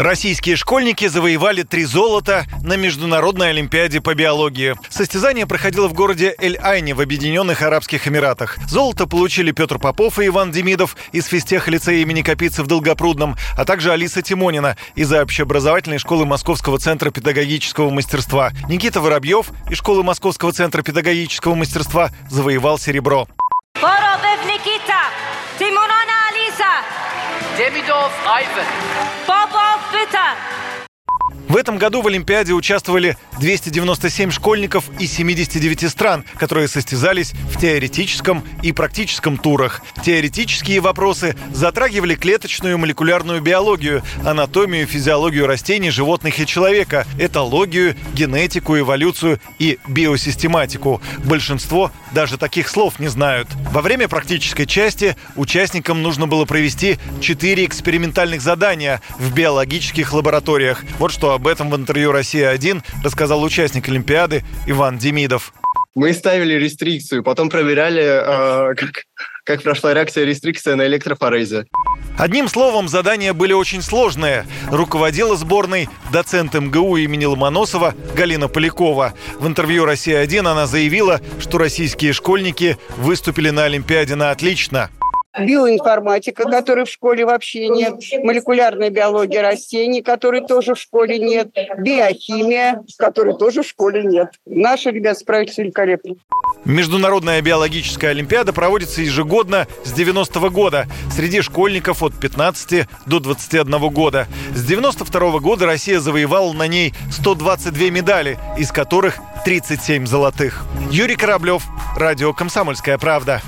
Российские школьники завоевали три золота на Международной Олимпиаде по биологии. Состязание проходило в городе Эль-Айне в Объединенных Арабских Эмиратах. Золото получили Петр Попов и Иван Демидов из физтеха лицея имени Капицы в Долгопрудном, а также Алиса Тимонина из общеобразовательной школы Московского центра педагогического мастерства. Никита Воробьев из школы Московского центра педагогического мастерства завоевал серебро. Воробьев Никита, Тимонона Алиса, Демидов Айвен. Попов Питер. В этом году в Олимпиаде участвовали 297 школьников из 79 стран, которые состязались в теоретическом и практическом турах. Теоретические вопросы затрагивали клеточную и молекулярную биологию, анатомию, физиологию растений, животных и человека, этологию, генетику, эволюцию и биосистематику. Большинство даже таких слов не знают. Во время практической части участникам нужно было провести 4 экспериментальных задания в биологических лабораториях. Вот что об этом в интервью «Россия-1» рассказал участник Олимпиады Иван Демидов. Мы ставили рестрикцию, потом проверяли, э, как, как прошла реакция рестрикции на электрофорезе. Одним словом, задания были очень сложные. Руководила сборной доцент МГУ имени Ломоносова Галина Полякова. В интервью «Россия-1» она заявила, что российские школьники выступили на Олимпиаде на отлично. Биоинформатика, которой в школе вообще нет, молекулярная биология растений, которой тоже в школе нет, биохимия, которой тоже в школе нет. Наши ребята справились великолепно. Международная биологическая олимпиада проводится ежегодно с 90 года среди школьников от 15 до 21 года. С 92 года Россия завоевала на ней 122 медали, из которых 37 золотых. Юрий Кораблев, радио «Комсомольская правда».